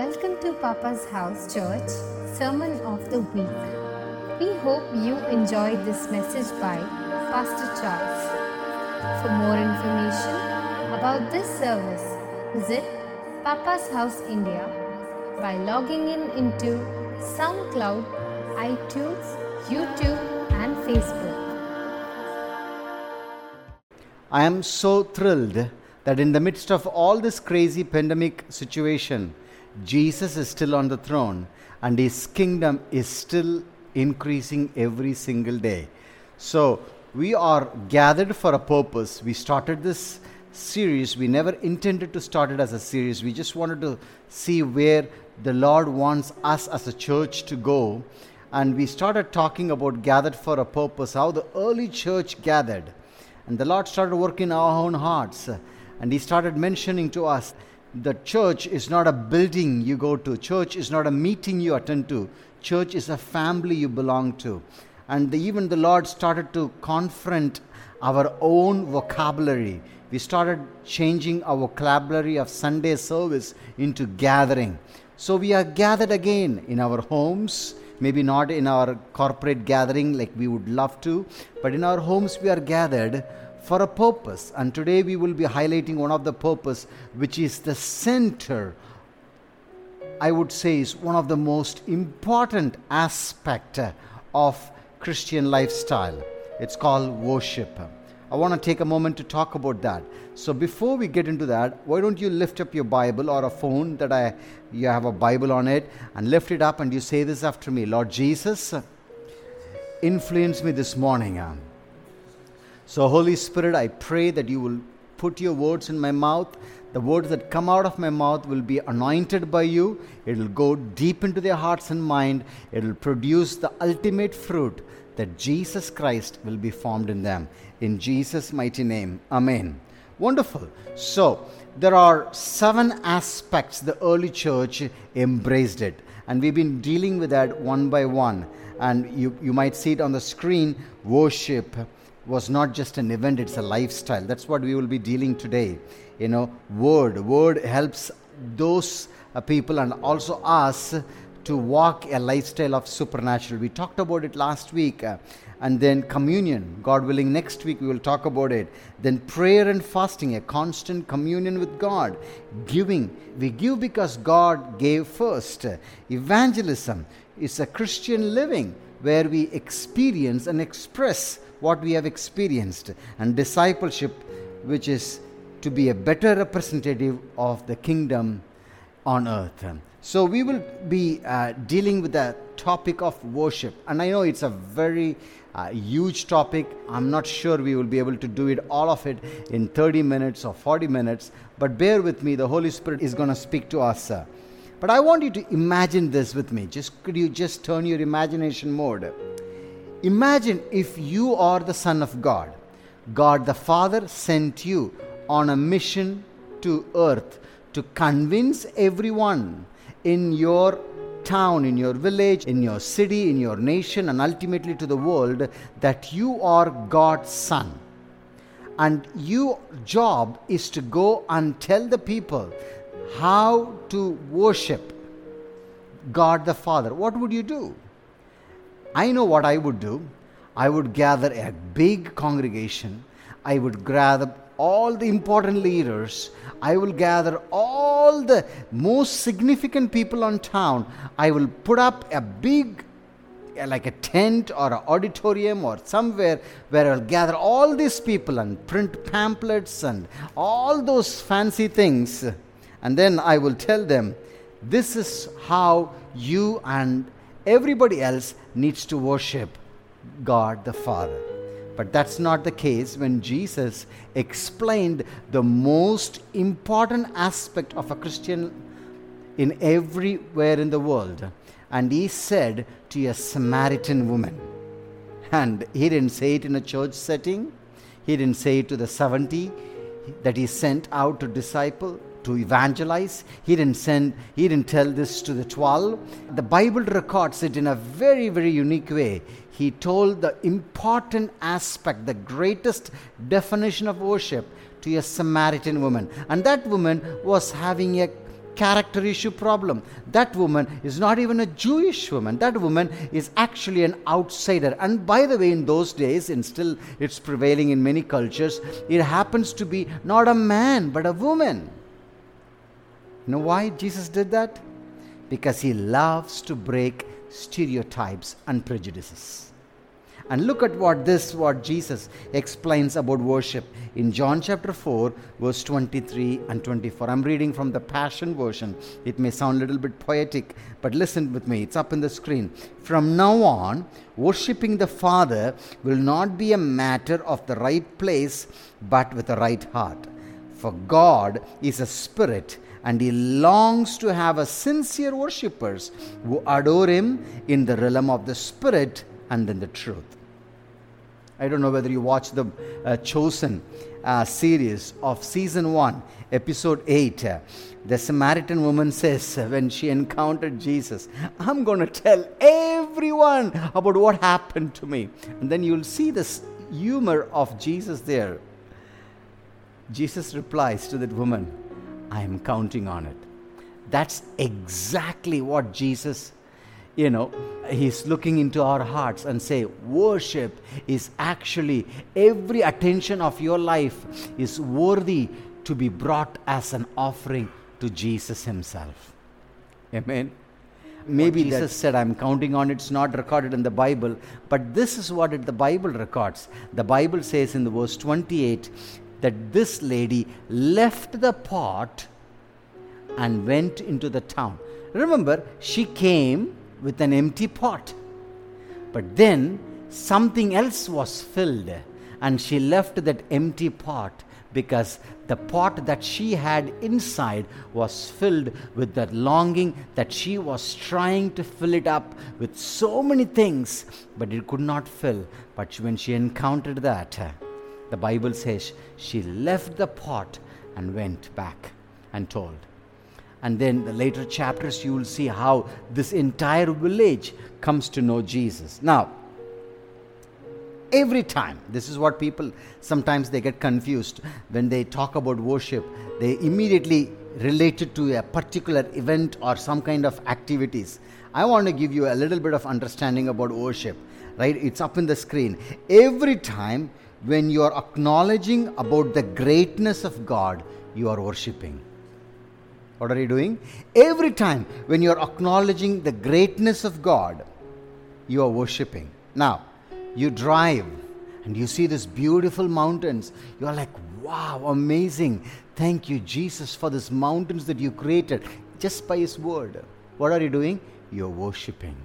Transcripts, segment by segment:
Welcome to Papa's House Church Sermon of the Week. We hope you enjoyed this message by Pastor Charles. For more information about this service, visit Papa's House India by logging in into SoundCloud, iTunes, YouTube, and Facebook. I am so thrilled that in the midst of all this crazy pandemic situation, Jesus is still on the throne and his kingdom is still increasing every single day. So, we are gathered for a purpose. We started this series. We never intended to start it as a series. We just wanted to see where the Lord wants us as a church to go. And we started talking about gathered for a purpose, how the early church gathered. And the Lord started working in our own hearts. And He started mentioning to us the church is not a building you go to, church is not a meeting you attend to, church is a family you belong to. And the, even the Lord started to confront our own vocabulary. We started changing our vocabulary of Sunday service into gathering. So we are gathered again in our homes, maybe not in our corporate gathering like we would love to, but in our homes we are gathered for a purpose. And today we will be highlighting one of the purpose which is the center I would say is one of the most important aspect of Christian lifestyle. It's called worship. I want to take a moment to talk about that. So before we get into that, why don't you lift up your Bible or a phone that I you have a Bible on it and lift it up and you say this after me. Lord Jesus, influence me this morning. Um, So Holy Spirit, I pray that you will put your words in my mouth the words that come out of my mouth will be anointed by you. It will go deep into their hearts and mind. It will produce the ultimate fruit that Jesus Christ will be formed in them. In Jesus' mighty name. Amen. Wonderful. So, there are seven aspects the early church embraced it. And we've been dealing with that one by one. And you, you might see it on the screen worship was not just an event, it's a lifestyle. That's what we will be dealing today. You know word. Word helps those uh, people and also us to walk a lifestyle of supernatural. We talked about it last week uh, and then communion. God willing next week we will talk about it. Then prayer and fasting a constant communion with god. Giving. We give because god gave first. Evangelism is a christian living where we experience and express what we have experienced and discipleship which is to be a better representative of the kingdom on earth. So, we will be uh, dealing with the topic of worship, and I know it's a very uh, huge topic. I'm not sure we will be able to do it all of it in 30 minutes or 40 minutes, but bear with me, the Holy Spirit is going to speak to us. Uh, but I want you to imagine this with me. Just could you just turn your imagination mode? Imagine if you are the Son of God. God the Father sent you on a mission to earth to convince everyone in your town, in your village, in your city, in your nation, and ultimately to the world that you are God's son. And your job is to go and tell the people how to worship God the Father. What would you do? I know what I would do. I would gather a big congregation. I would gather all the important leaders. I will gather all the most significant people on town. I will put up a big like a tent or an auditorium or somewhere where I'll gather all these people and print pamphlets and all those fancy things. And then I will tell them, this is how you and everybody else needs to worship God the Father. But that's not the case when Jesus explained the most important aspect of a Christian in everywhere in the world. And he said to a Samaritan woman, and he didn't say it in a church setting, he didn't say it to the 70 that he sent out to disciple to evangelize he didn't send he didn't tell this to the 12 the bible records it in a very very unique way he told the important aspect, the greatest definition of worship to a Samaritan woman. And that woman was having a character issue problem. That woman is not even a Jewish woman. That woman is actually an outsider. And by the way, in those days, and still it's prevailing in many cultures, it happens to be not a man, but a woman. You know why Jesus did that? Because he loves to break stereotypes and prejudices. And look at what this, what Jesus explains about worship in John chapter 4, verse 23 and 24. I'm reading from the Passion Version. It may sound a little bit poetic, but listen with me. It's up in the screen. From now on, worshipping the Father will not be a matter of the right place, but with the right heart. For God is a spirit and he longs to have a sincere worshippers who adore him in the realm of the spirit and in the truth I don't know whether you watched the uh, Chosen uh, series of season 1, episode 8. Uh, the Samaritan woman says when she encountered Jesus, I'm going to tell everyone about what happened to me. And then you'll see this humor of Jesus there. Jesus replies to that woman, I am counting on it. That's exactly what Jesus you know, he's looking into our hearts and say, worship is actually every attention of your life is worthy to be brought as an offering to Jesus himself. Amen. Maybe Jesus said, I'm counting on it's not recorded in the Bible, but this is what it, the Bible records. The Bible says in the verse 28 that this lady left the pot and went into the town. Remember, she came with an empty pot. But then something else was filled, and she left that empty pot because the pot that she had inside was filled with that longing that she was trying to fill it up with so many things, but it could not fill. But when she encountered that, the Bible says she left the pot and went back and told. And then the later chapters, you will see how this entire village comes to know Jesus. Now, every time, this is what people sometimes they get confused when they talk about worship, they immediately relate it to a particular event or some kind of activities. I want to give you a little bit of understanding about worship, right? It's up in the screen. Every time when you are acknowledging about the greatness of God, you are worshiping what are you doing? Every time when you're acknowledging the greatness of God, you are worshiping. Now, you drive and you see these beautiful mountains. You're like, wow, amazing. Thank you, Jesus, for these mountains that you created just by His word. What are you doing? You're worshiping.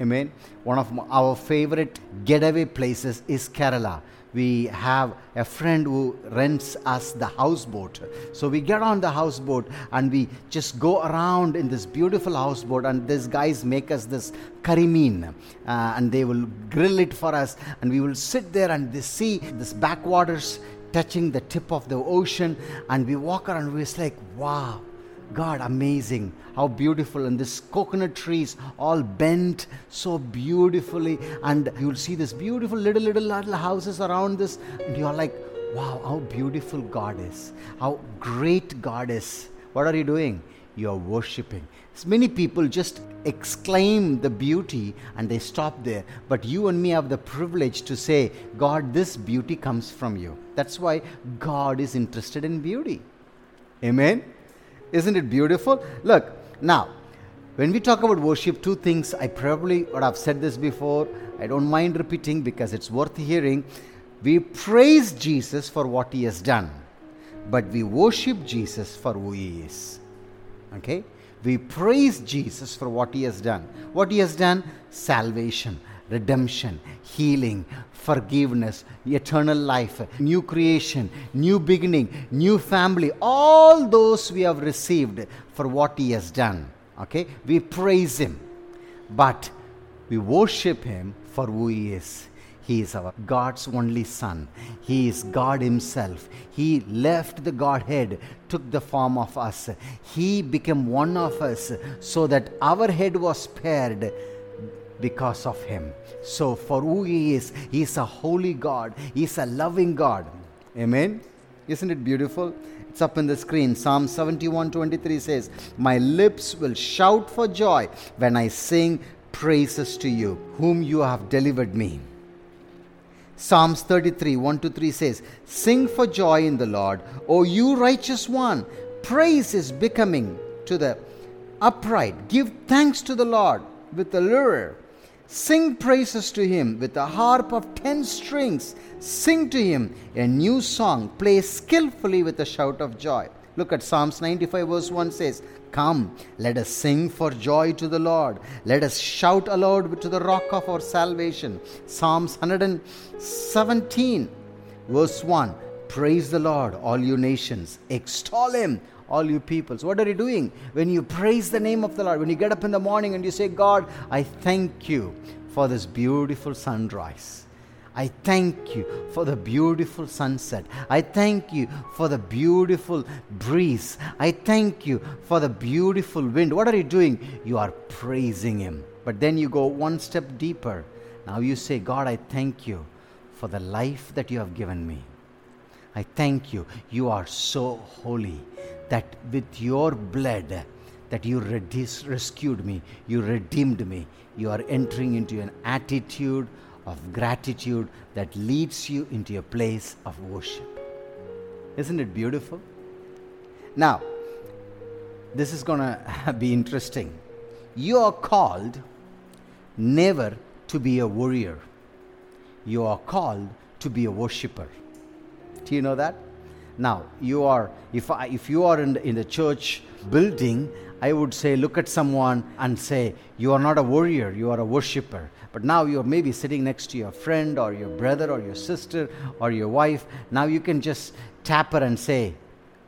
Amen. One of our favorite getaway places is Kerala we have a friend who rents us the houseboat. So we get on the houseboat and we just go around in this beautiful houseboat, and these guys make us this curry uh, and they will grill it for us, and we will sit there and they see this backwaters touching the tip of the ocean, and we walk around. We're like, wow God, amazing. How beautiful. And this coconut trees all bent so beautifully. And you'll see this beautiful little, little, little houses around this. And you're like, wow, how beautiful God is. How great God is. What are you doing? You're worshiping. Many people just exclaim the beauty and they stop there. But you and me have the privilege to say, God, this beauty comes from you. That's why God is interested in beauty. Amen. Isn't it beautiful? Look, now, when we talk about worship, two things I probably would have said this before. I don't mind repeating because it's worth hearing. We praise Jesus for what he has done, but we worship Jesus for who he is. Okay? We praise Jesus for what he has done. What he has done? Salvation, redemption, healing, forgiveness, eternal life, new creation, new beginning, new family. All those we have received for what He has done. Okay? We praise Him, but we worship Him for who He is. He is our God's only Son. He is God Himself. He left the Godhead, took the form of us. He became one of us so that our head was spared because of him. So, for who he is, he is a holy God, he is a loving God. Amen. Isn't it beautiful? It's up in the screen. Psalm 71 23 says, My lips will shout for joy when I sing praises to you, whom you have delivered me. Psalms 33 1 to 3 says, Sing for joy in the Lord, O you righteous one. Praise is becoming to the upright. Give thanks to the Lord with the lyre. Sing praises to him with a harp of ten strings. Sing to him a new song. Play skillfully with a shout of joy. Look at Psalms 95, verse 1 says, Come, let us sing for joy to the Lord. Let us shout aloud to the rock of our salvation. Psalms 117, verse 1 Praise the Lord, all you nations. Extol him, all you peoples. What are you doing? When you praise the name of the Lord, when you get up in the morning and you say, God, I thank you for this beautiful sunrise. I thank you for the beautiful sunset. I thank you for the beautiful breeze. I thank you for the beautiful wind. What are you doing? You are praising Him. But then you go one step deeper. Now you say, God, I thank you for the life that you have given me. I thank you. You are so holy that with your blood, that you rescued me, you redeemed me. You are entering into an attitude of gratitude that leads you into a place of worship. Isn't it beautiful? Now, this is going to be interesting. You are called never to be a warrior, you are called to be a worshiper. Do you know that? Now, you are, if, I, if you are in the, in the church building, I would say, look at someone and say, You are not a warrior, you are a worshiper. But now you're maybe sitting next to your friend or your brother or your sister or your wife. Now you can just tap her and say,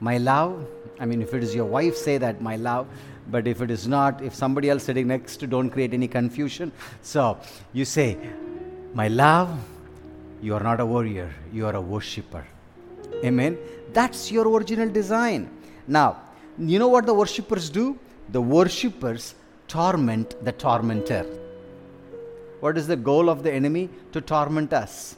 My love. I mean, if it is your wife, say that, My love. But if it is not, if somebody else sitting next don't create any confusion. So you say, My love, you are not a warrior, you are a worshiper. Amen. That's your original design. Now, you know what the worshippers do? The worshippers torment the tormentor. What is the goal of the enemy? To torment us.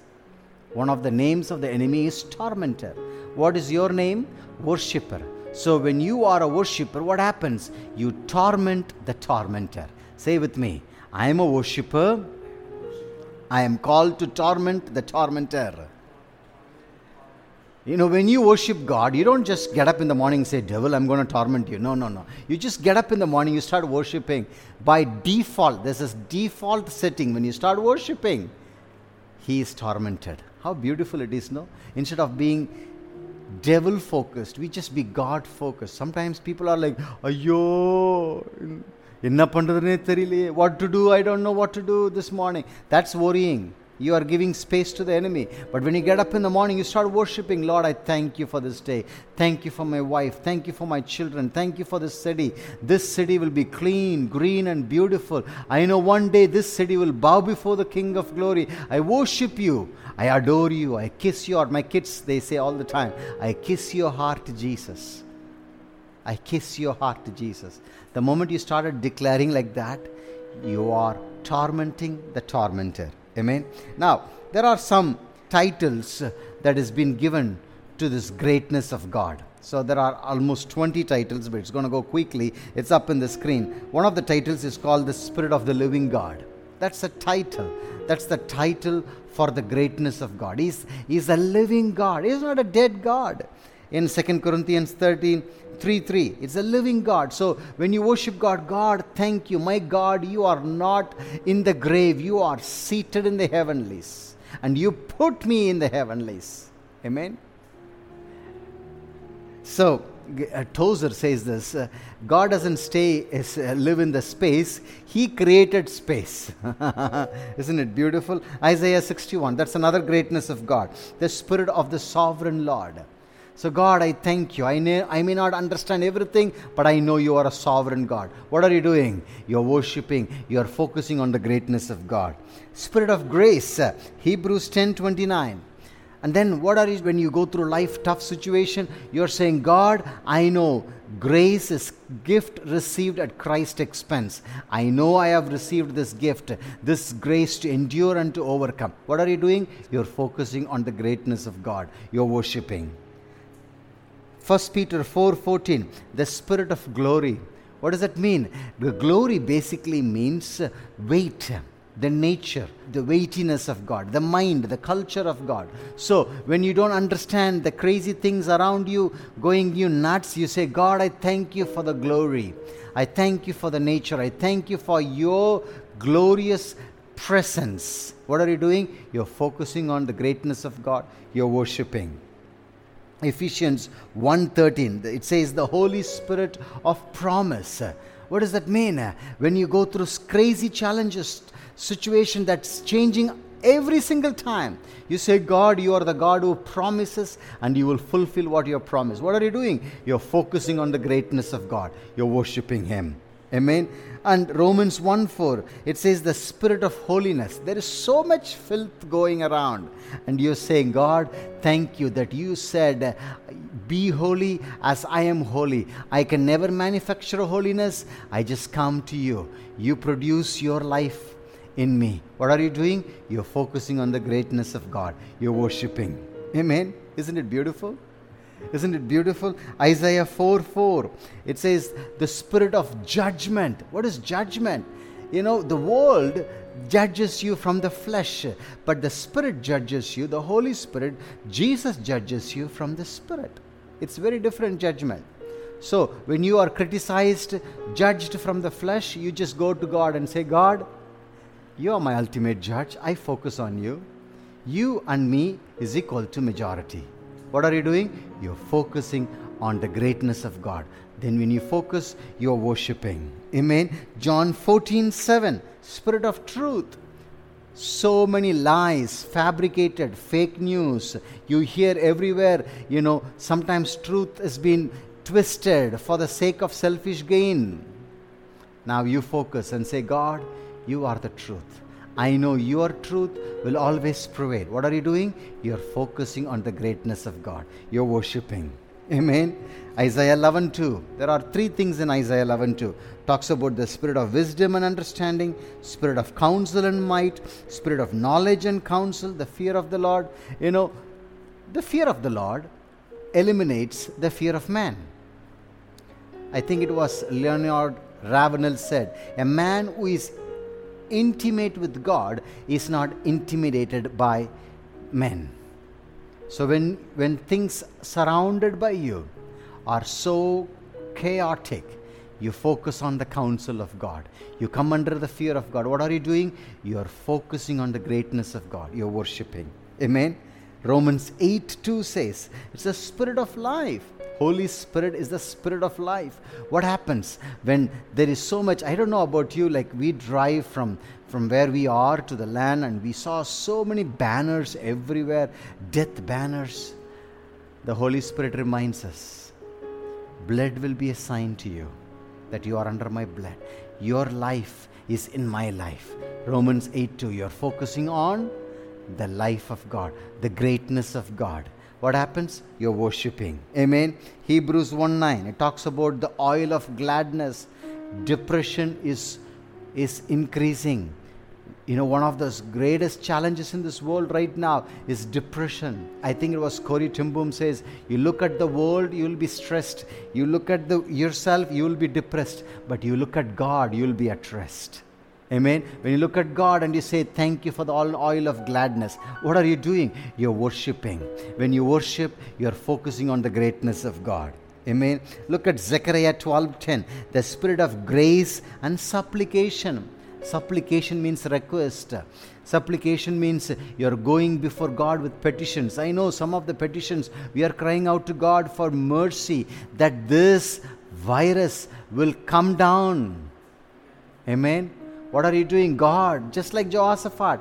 One of the names of the enemy is tormentor. What is your name? Worshipper. So when you are a worshipper, what happens? You torment the tormentor. Say with me I am a worshipper. I am called to torment the tormentor. You know, when you worship God, you don't just get up in the morning and say, Devil, I'm going to torment you. No, no, no. You just get up in the morning, you start worshiping. By default, there's this default setting. When you start worshiping, he is tormented. How beautiful it is, no? Instead of being devil focused, we just be God focused. Sometimes people are like, Ayo, என்ன பண்ணுறதுனே தெரியலையே what to do i don't know what to do this morning that's worrying you are giving space to the enemy. But when you get up in the morning, you start worshiping, Lord, I thank you for this day. Thank you for my wife. Thank you for my children. Thank you for this city. This city will be clean, green, and beautiful. I know one day this city will bow before the King of glory. I worship you. I adore you. I kiss your my kids, they say all the time, I kiss your heart, Jesus. I kiss your heart Jesus. The moment you started declaring like that, you are tormenting the tormentor. Amen. Now, there are some titles that has been given to this greatness of God. So there are almost 20 titles, but it's going to go quickly. It's up in the screen. One of the titles is called the Spirit of the Living God. That's a title. That's the title for the greatness of God. He's, he's a living God. He's not a dead God. In 2 Corinthians 13, 3 3. It's a living God. So when you worship God, God, thank you. My God, you are not in the grave, you are seated in the heavenlies. And you put me in the heavenlies. Amen. So, uh, Tozer says this uh, God doesn't stay, uh, live in the space, He created space. Isn't it beautiful? Isaiah 61, that's another greatness of God. The Spirit of the Sovereign Lord. So, God, I thank you. I, may, I may not understand everything, but I know you are a sovereign God. What are you doing? You're worshiping, you're focusing on the greatness of God. Spirit of grace, uh, Hebrews 10 29. And then what are you when you go through life tough situation? You're saying, God, I know grace is gift received at Christ's expense. I know I have received this gift, this grace to endure and to overcome. What are you doing? You're focusing on the greatness of God. You're worshiping. 1 Peter 4:14, the spirit of glory. What does that mean? The glory basically means weight, the nature, the weightiness of God, the mind, the culture of God. So, when you don't understand the crazy things around you going you nuts, you say, God, I thank you for the glory. I thank you for the nature. I thank you for your glorious presence. What are you doing? You're focusing on the greatness of God. You're worshiping. Ephesians 1:13 it says the Holy Spirit of promise. What does that mean? When you go through crazy challenges, situation that's changing every single time, you say, God, you are the God who promises and you will fulfill what you have promised. What are you doing? You're focusing on the greatness of God. You're worshiping Him. Amen. And Romans 1 4, it says the spirit of holiness. There is so much filth going around. And you're saying, God, thank you that you said, Be holy as I am holy. I can never manufacture holiness. I just come to you. You produce your life in me. What are you doing? You're focusing on the greatness of God. You're worshiping. Amen. Isn't it beautiful? Isn't it beautiful? Isaiah 4 4. It says, The spirit of judgment. What is judgment? You know, the world judges you from the flesh, but the Spirit judges you, the Holy Spirit, Jesus judges you from the Spirit. It's very different judgment. So, when you are criticized, judged from the flesh, you just go to God and say, God, you are my ultimate judge. I focus on you. You and me is equal to majority. What are you doing? You're focusing on the greatness of God. Then, when you focus, you're worshiping. Amen. John 14 7, Spirit of truth. So many lies, fabricated, fake news. You hear everywhere, you know, sometimes truth has been twisted for the sake of selfish gain. Now you focus and say, God, you are the truth. I know your truth will always prevail. What are you doing? You're focusing on the greatness of God. You're worshiping. Amen. Isaiah 11:2. There are three things in Isaiah 11:2. Talks about the spirit of wisdom and understanding, spirit of counsel and might, spirit of knowledge and counsel, the fear of the Lord. You know, the fear of the Lord eliminates the fear of man. I think it was Leonard Ravenhill said, a man who is intimate with God is not intimidated by men. So when, when things surrounded by you are so chaotic, you focus on the counsel of God. You come under the fear of God. What are you doing? You are focusing on the greatness of God. You're worshiping. Amen. Romans 8 2 says, It's the spirit of life. Holy Spirit is the spirit of life. What happens when there is so much? I don't know about you, like we drive from, from where we are to the land and we saw so many banners everywhere, death banners. The Holy Spirit reminds us blood will be a sign to you that you are under my blood. Your life is in my life. Romans 8 2. You're focusing on the life of God, the greatness of God what happens? You're worshipping. Amen. Hebrews 1 9, it talks about the oil of gladness. Depression is, is increasing. You know, one of the greatest challenges in this world right now is depression. I think it was Corrie ten Boom says, you look at the world, you will be stressed. You look at the, yourself, you will be depressed. But you look at God, you will be at rest. Amen. When you look at God and you say, Thank you for the oil of gladness, what are you doing? You're worshiping. When you worship, you're focusing on the greatness of God. Amen. Look at Zechariah 12:10. The spirit of grace and supplication. Supplication means request. Supplication means you're going before God with petitions. I know some of the petitions we are crying out to God for mercy that this virus will come down. Amen. What are you doing? God, just like Jehoshaphat,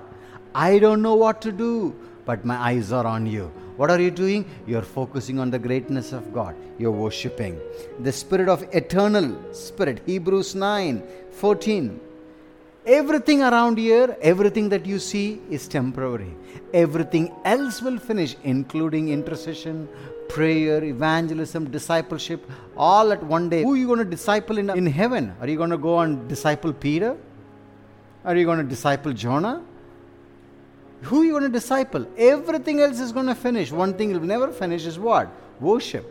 I don't know what to do, but my eyes are on you. What are you doing? You're focusing on the greatness of God. You're worshiping. The spirit of eternal spirit, Hebrews 9 14. Everything around here, everything that you see is temporary. Everything else will finish, including intercession, prayer, evangelism, discipleship, all at one day. Who are you going to disciple in, in heaven? Are you going to go and disciple Peter? Are you going to disciple Jonah? Who are you going to disciple? Everything else is going to finish. One thing will never finish is what? Worship.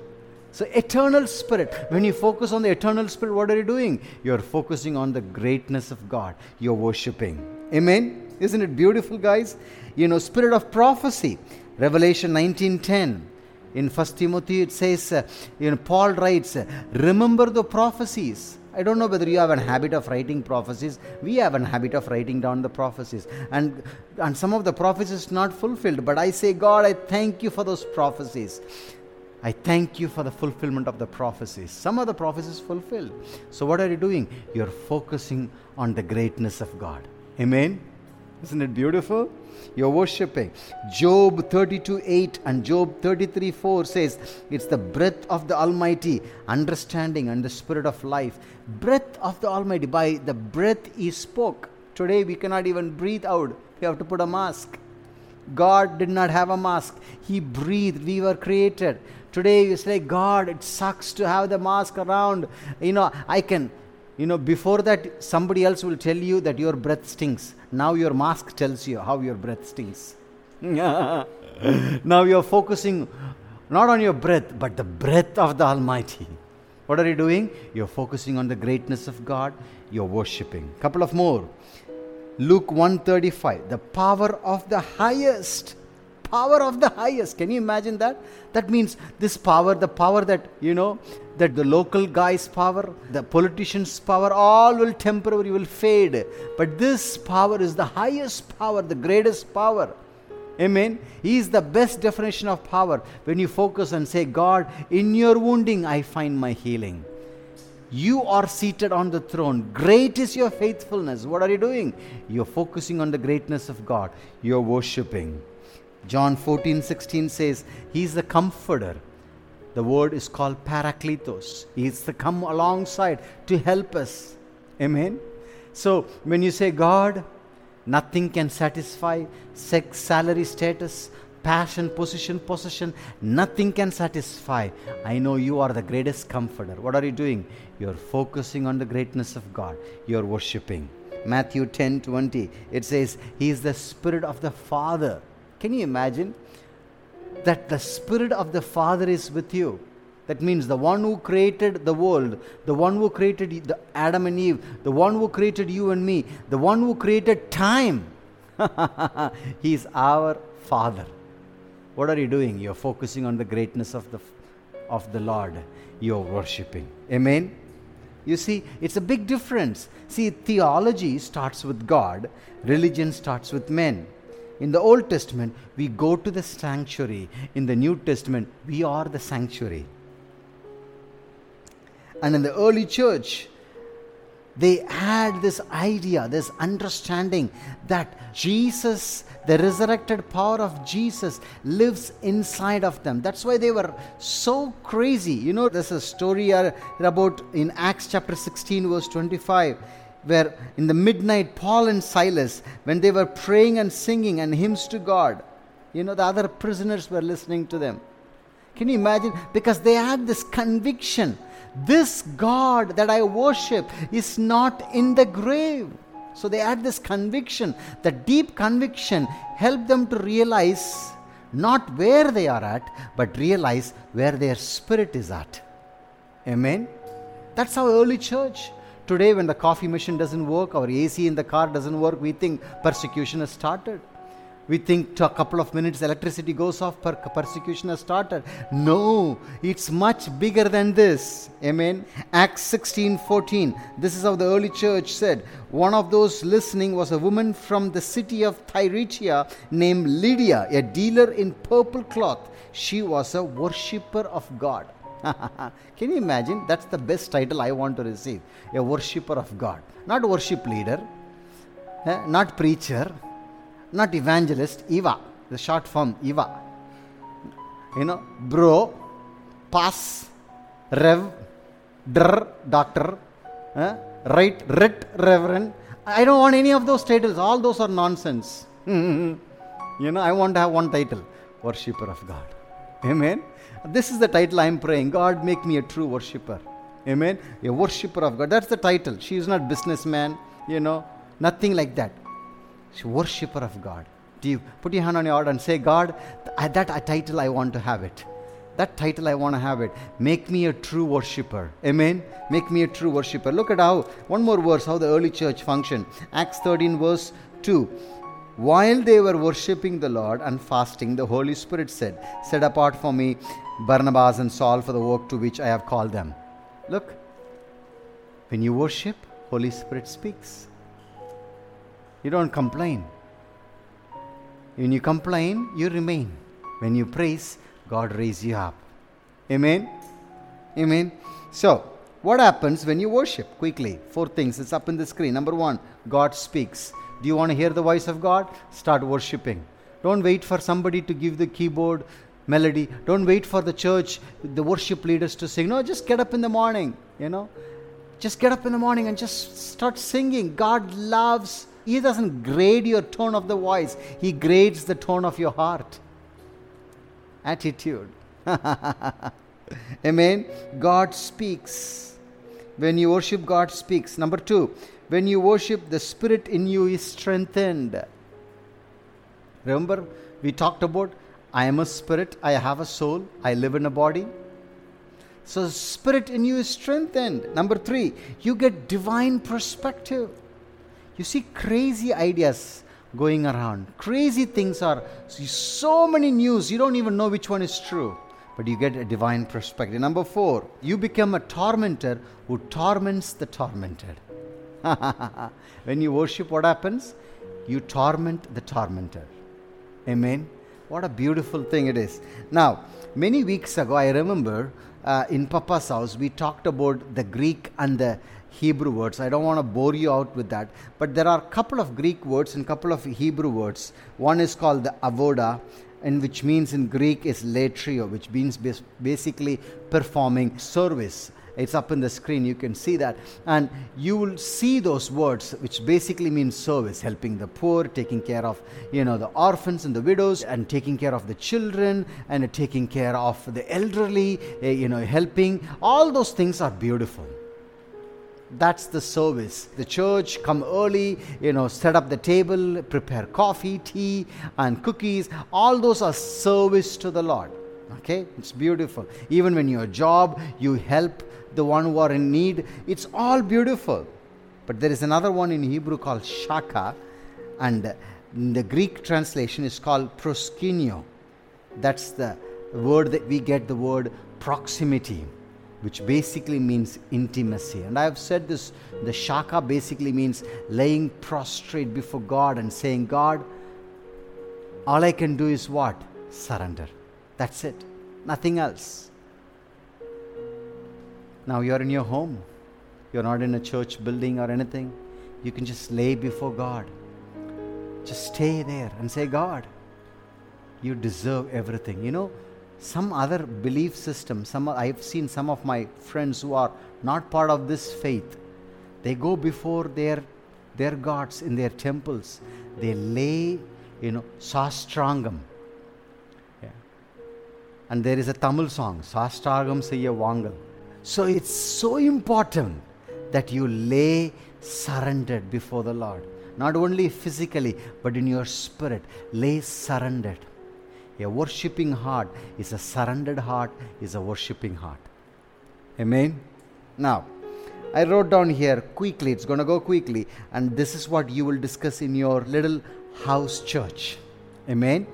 So, eternal spirit. When you focus on the eternal spirit, what are you doing? You're focusing on the greatness of God. You're worshiping. Amen. Isn't it beautiful, guys? You know, spirit of prophecy. Revelation 19:10. In First Timothy, it says, uh, you know, Paul writes, "Remember the prophecies." I don't know whether you have a habit of writing prophecies. We have a habit of writing down the prophecies, and and some of the prophecies not fulfilled. But I say, God, I thank you for those prophecies. I thank you for the fulfillment of the prophecies. Some of the prophecies fulfilled. So, what are you doing? You're focusing on the greatness of God. Amen. Isn't it beautiful? You're worshiping. Job 32 8 and Job 33 4 says, It's the breath of the Almighty, understanding and the spirit of life. Breath of the Almighty. By the breath He spoke. Today we cannot even breathe out. We have to put a mask. God did not have a mask. He breathed. We were created. Today you say, God, it sucks to have the mask around. You know, I can, you know, before that, somebody else will tell you that your breath stinks. Now your mask tells you how your breath stinks. now you're focusing not on your breath, but the breath of the Almighty. What are you doing? You're focusing on the greatness of God. You're worshiping. Couple of more. Luke 135. The power of the highest power of the highest. Can you imagine that? That means this power, the power that, you know, that the local guy's power, the politician's power, all will temporarily will fade. But this power is the highest power, the greatest power. Amen. He is the best definition of power when you focus and say, God, in your wounding I find my healing. You are seated on the throne. Great is your faithfulness. What are you doing? You're focusing on the greatness of God. You're worshiping. John 14 16 says, He's the comforter. The word is called parakletos. He's to come alongside to help us. Amen. So when you say God, nothing can satisfy sex, salary, status, passion, position, possession, nothing can satisfy. I know you are the greatest comforter. What are you doing? You're focusing on the greatness of God. You're worshiping. Matthew 10 20, it says, He is the Spirit of the Father can you imagine that the Spirit of the Father is with you? That means the one who created the world, the one who created the Adam and Eve, the one who created you and me, the one who created time. he is our Father. What are you doing? You're focusing on the greatness of the, of the Lord. You're worshiping. Amen? You see, it's a big difference. See, theology starts with God, religion starts with men. In the Old Testament, we go to the sanctuary. In the New Testament, we are the sanctuary. And in the early church, they had this idea, this understanding that Jesus, the resurrected power of Jesus, lives inside of them. That's why they were so crazy. You know, there's a story about in Acts chapter 16, verse 25 where in the midnight, Paul and Silas, when they were praying and singing and hymns to God, you know, the other prisoners were listening to them. Can you imagine? Because they had this conviction this God that I worship is not in the grave. So they had this conviction. The deep conviction helped them to realize not where they are at, but realize where their spirit is at. Amen? That's our early church. Today, when the coffee machine doesn't work, our AC in the car doesn't work, we think persecution has started. We think to a couple of minutes electricity goes off, per- persecution has started. No, it's much bigger than this. Amen. Acts 16 14. This is how the early church said. One of those listening was a woman from the city of Thyatira named Lydia, a dealer in purple cloth. She was a worshipper of God. Can you imagine? That's the best title I want to receive a worshipper of God. Not worship leader, eh? not preacher, not evangelist, Eva, the short form Eva. You know, bro, pass, rev, dr, doctor, eh? right, rit, reverend. I don't want any of those titles. All those are nonsense. you know, I want to have one title worshipper of God. Amen. This is the title I am praying. God, make me a true worshipper. Amen. A worshipper of God. That's the title. She is not businessman, you know, nothing like that. She's worshipper of God. Do you put your hand on your heart and say, God, that uh, title I want to have it. That title I want to have it. Make me a true worshipper. Amen. Make me a true worshipper. Look at how, one more verse, how the early church functioned. Acts 13, verse 2. While they were worshipping the Lord and fasting, the Holy Spirit said, Set apart for me Barnabas and Saul for the work to which I have called them. Look, when you worship, Holy Spirit speaks. You don't complain. When you complain, you remain. When you praise, God raise you up. Amen. Amen. So, what happens when you worship? Quickly, four things. It's up in the screen. Number one, God speaks. Do you want to hear the voice of God? Start worshiping. Don't wait for somebody to give the keyboard melody. Don't wait for the church, the worship leaders to sing. No, just get up in the morning, you know. Just get up in the morning and just start singing. God loves he doesn't grade your tone of the voice, He grades the tone of your heart. Attitude. Amen. God speaks. When you worship, God speaks. Number two, when you worship, the spirit in you is strengthened. Remember, we talked about I am a spirit, I have a soul, I live in a body. So, spirit in you is strengthened. Number three, you get divine perspective. You see crazy ideas going around. Crazy things are so many news, you don't even know which one is true. But you get a divine perspective. Number four, you become a tormentor who torments the tormented. when you worship, what happens? You torment the tormentor. Amen. What a beautiful thing it is. Now, many weeks ago, I remember uh, in Papa's house, we talked about the Greek and the Hebrew words. I don't want to bore you out with that, but there are a couple of Greek words and couple of Hebrew words. One is called the avoda, and which means in Greek is latrio, which means basically performing service. It's up in the screen, you can see that. And you will see those words, which basically means service, helping the poor, taking care of, you know, the orphans and the widows, and taking care of the children, and taking care of the elderly, eh, you know, helping. All those things are beautiful. That's the service. The church come early, you know, set up the table, prepare coffee, tea, and cookies. All those are service to the Lord. Okay, it's beautiful. Even when you're job, you help the one who are in need. It's all beautiful. But there is another one in Hebrew called shaka, and the Greek translation is called proskuneo. That's the word that we get the word proximity which basically means intimacy. And I have said this the shaka basically means laying prostrate before God and saying, God, all I can do is what? Surrender. That's it. Nothing else. Now you're in your home, you're not in a church building or anything. You can just lay before God. Just stay there and say, God, you deserve everything. You know, some other belief system some i've seen some of my friends who are not part of this faith. They go before their their gods in their temples. They lay you know sastrangam. Yeah. and there is a tamil song sastrangam seiya vangal. So it's so important that you lay surrendered before the lord. Not only physically but in your spirit lay surrendered a worshipping heart is a surrendered heart, is a worshipping heart. Amen. Now, I wrote down here quickly, it's going to go quickly, and this is what you will discuss in your little house church. Amen.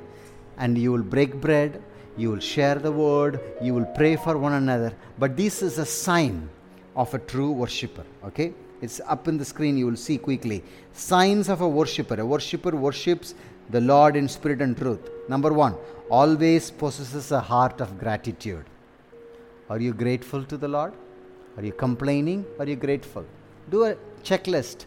And you will break bread, you will share the word, you will pray for one another. But this is a sign of a true worshiper. Okay? It's up in the screen, you will see quickly. Signs of a worshiper. A worshiper worships the Lord in spirit and truth. Number one, always possesses a heart of gratitude. Are you grateful to the Lord? Are you complaining? Are you grateful? Do a checklist.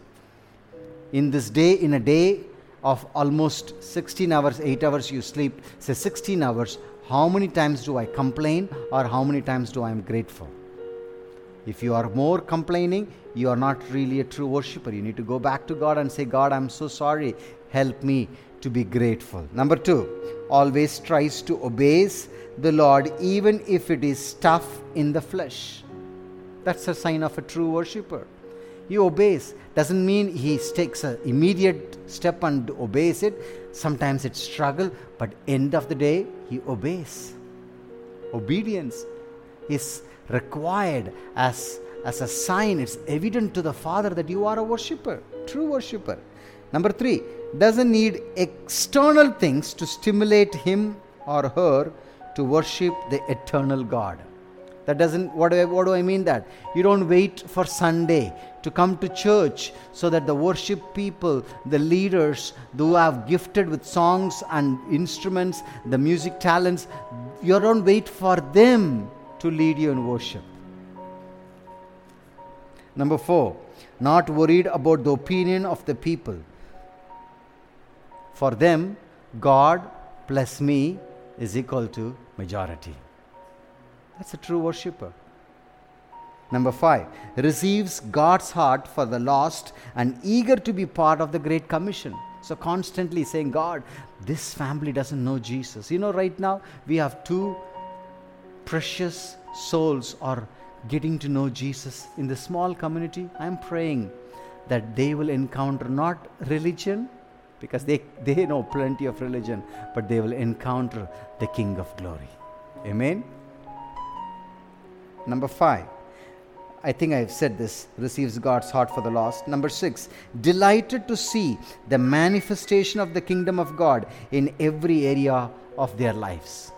In this day, in a day of almost 16 hours, 8 hours you sleep, say 16 hours, how many times do I complain or how many times do I am grateful? If you are more complaining, you are not really a true worshiper. You need to go back to God and say, God, I'm so sorry. Help me to be grateful. Number two, always tries to obey the Lord even if it is tough in the flesh. That's a sign of a true worshipper. He obeys. Doesn't mean he takes an immediate step and obeys it. Sometimes it's struggle, but end of the day, he obeys. Obedience is required as, as a sign. It's evident to the Father that you are a worshiper, true worshiper. Number three, doesn't need external things to stimulate him or her to worship the eternal God. That doesn't, what do, I, what do I mean that? You don't wait for Sunday to come to church so that the worship people, the leaders who have gifted with songs and instruments, the music talents, you don't wait for them to lead you in worship. Number four, not worried about the opinion of the people. For them, God plus me is equal to majority. That's a true worshipper. Number five, receives God's heart for the lost and eager to be part of the Great Commission. So, constantly saying, God, this family doesn't know Jesus. You know, right now we have two precious souls are getting to know Jesus in the small community. I'm praying that they will encounter not religion, because they, they know plenty of religion, but they will encounter the King of Glory. Amen. Number five, I think I've said this, receives God's heart for the lost. Number six, delighted to see the manifestation of the kingdom of God in every area of their lives.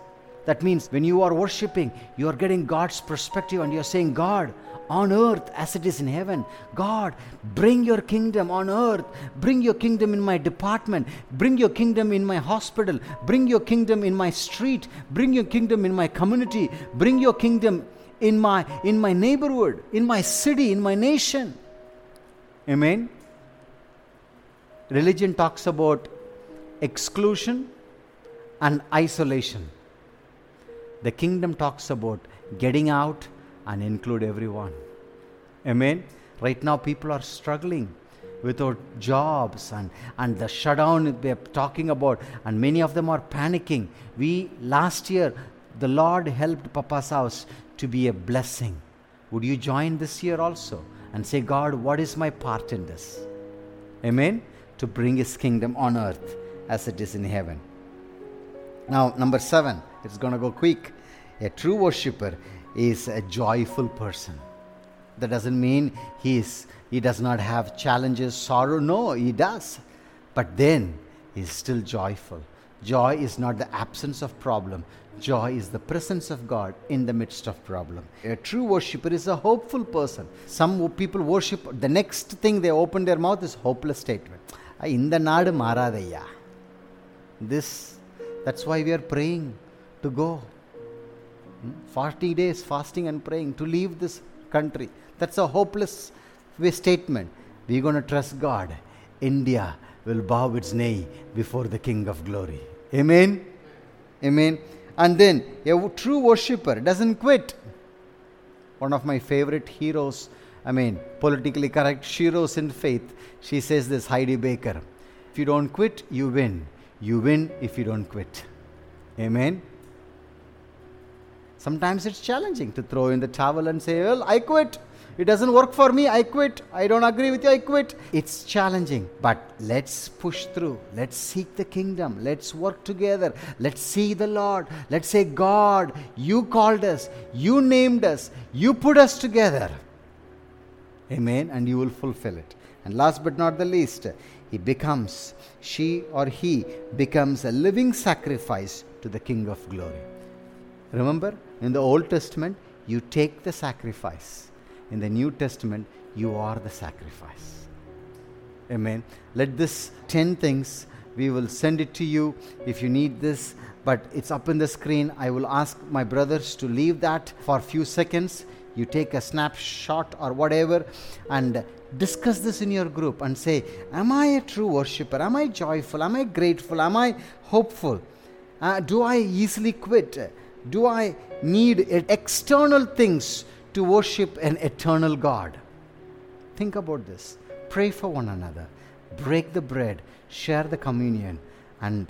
That means when you are worshiping, you are getting God's perspective and you're saying, God, on earth as it is in heaven. God, bring your kingdom on earth. Bring your kingdom in my department. Bring your kingdom in my hospital. Bring your kingdom in my street. Bring your kingdom in my community. Bring your kingdom in my in my neighborhood, in my city, in my nation. Amen. Religion talks about exclusion and isolation. The kingdom talks about getting out and include everyone. Amen. Right now, people are struggling without jobs and, and the shutdown they're talking about, and many of them are panicking. We last year, the Lord helped Papa's house to be a blessing. Would you join this year also and say, God, what is my part in this? Amen. To bring His kingdom on earth as it is in heaven. Now, number seven, it's going to go quick. A true worshiper is a joyful person. That doesn't mean he, is, he does not have challenges, sorrow. No, he does. But then he's still joyful. Joy is not the absence of problem. Joy is the presence of God in the midst of problem. A true worshipper is a hopeful person. Some people worship, the next thing they open their mouth is hopeless statement. Ah, in the naadu maradaya. This, that's why we are praying to go. Hmm? 40 days fasting and praying to leave this country. That's a hopeless statement. We're going to trust God. India will bow its knee before the King of glory. Amen. Amen. And then a true worshipper doesn't quit. One of my favorite heroes, I mean, politically correct heroes in faith, she says this Heidi Baker. If you don't quit, you win. You win if you don't quit. Amen. Sometimes it's challenging to throw in the towel and say, Well, I quit. It doesn't work for me. I quit. I don't agree with you. I quit. It's challenging. But let's push through. Let's seek the kingdom. Let's work together. Let's see the Lord. Let's say, God, you called us. You named us. You put us together. Amen. And you will fulfill it. And last but not the least, he becomes, she or he becomes a living sacrifice to the King of glory. Remember, in the Old Testament, you take the sacrifice. In the New Testament, you are the sacrifice. Amen. Let this 10 things, we will send it to you if you need this, but it's up in the screen. I will ask my brothers to leave that for a few seconds. You take a snapshot or whatever and discuss this in your group and say, Am I a true worshiper? Am I joyful? Am I grateful? Am I hopeful? Uh, do I easily quit? Do I need external things to worship an eternal God? Think about this. Pray for one another. Break the bread, share the communion, and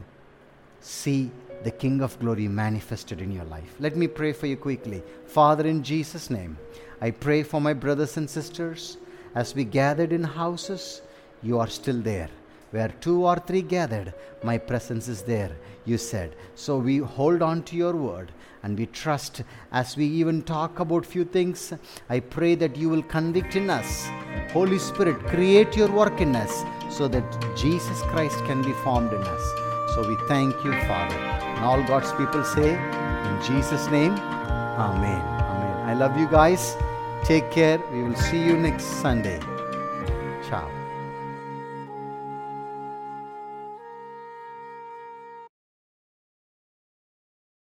see the King of glory manifested in your life. Let me pray for you quickly. Father, in Jesus' name, I pray for my brothers and sisters. As we gathered in houses, you are still there. Where two or three gathered, my presence is there, you said. So we hold on to your word and we trust as we even talk about few things. I pray that you will convict in us. Holy Spirit, create your work in us so that Jesus Christ can be formed in us. So we thank you, Father. And all God's people say, in Jesus' name, Amen. Amen. I love you guys. Take care. We will see you next Sunday.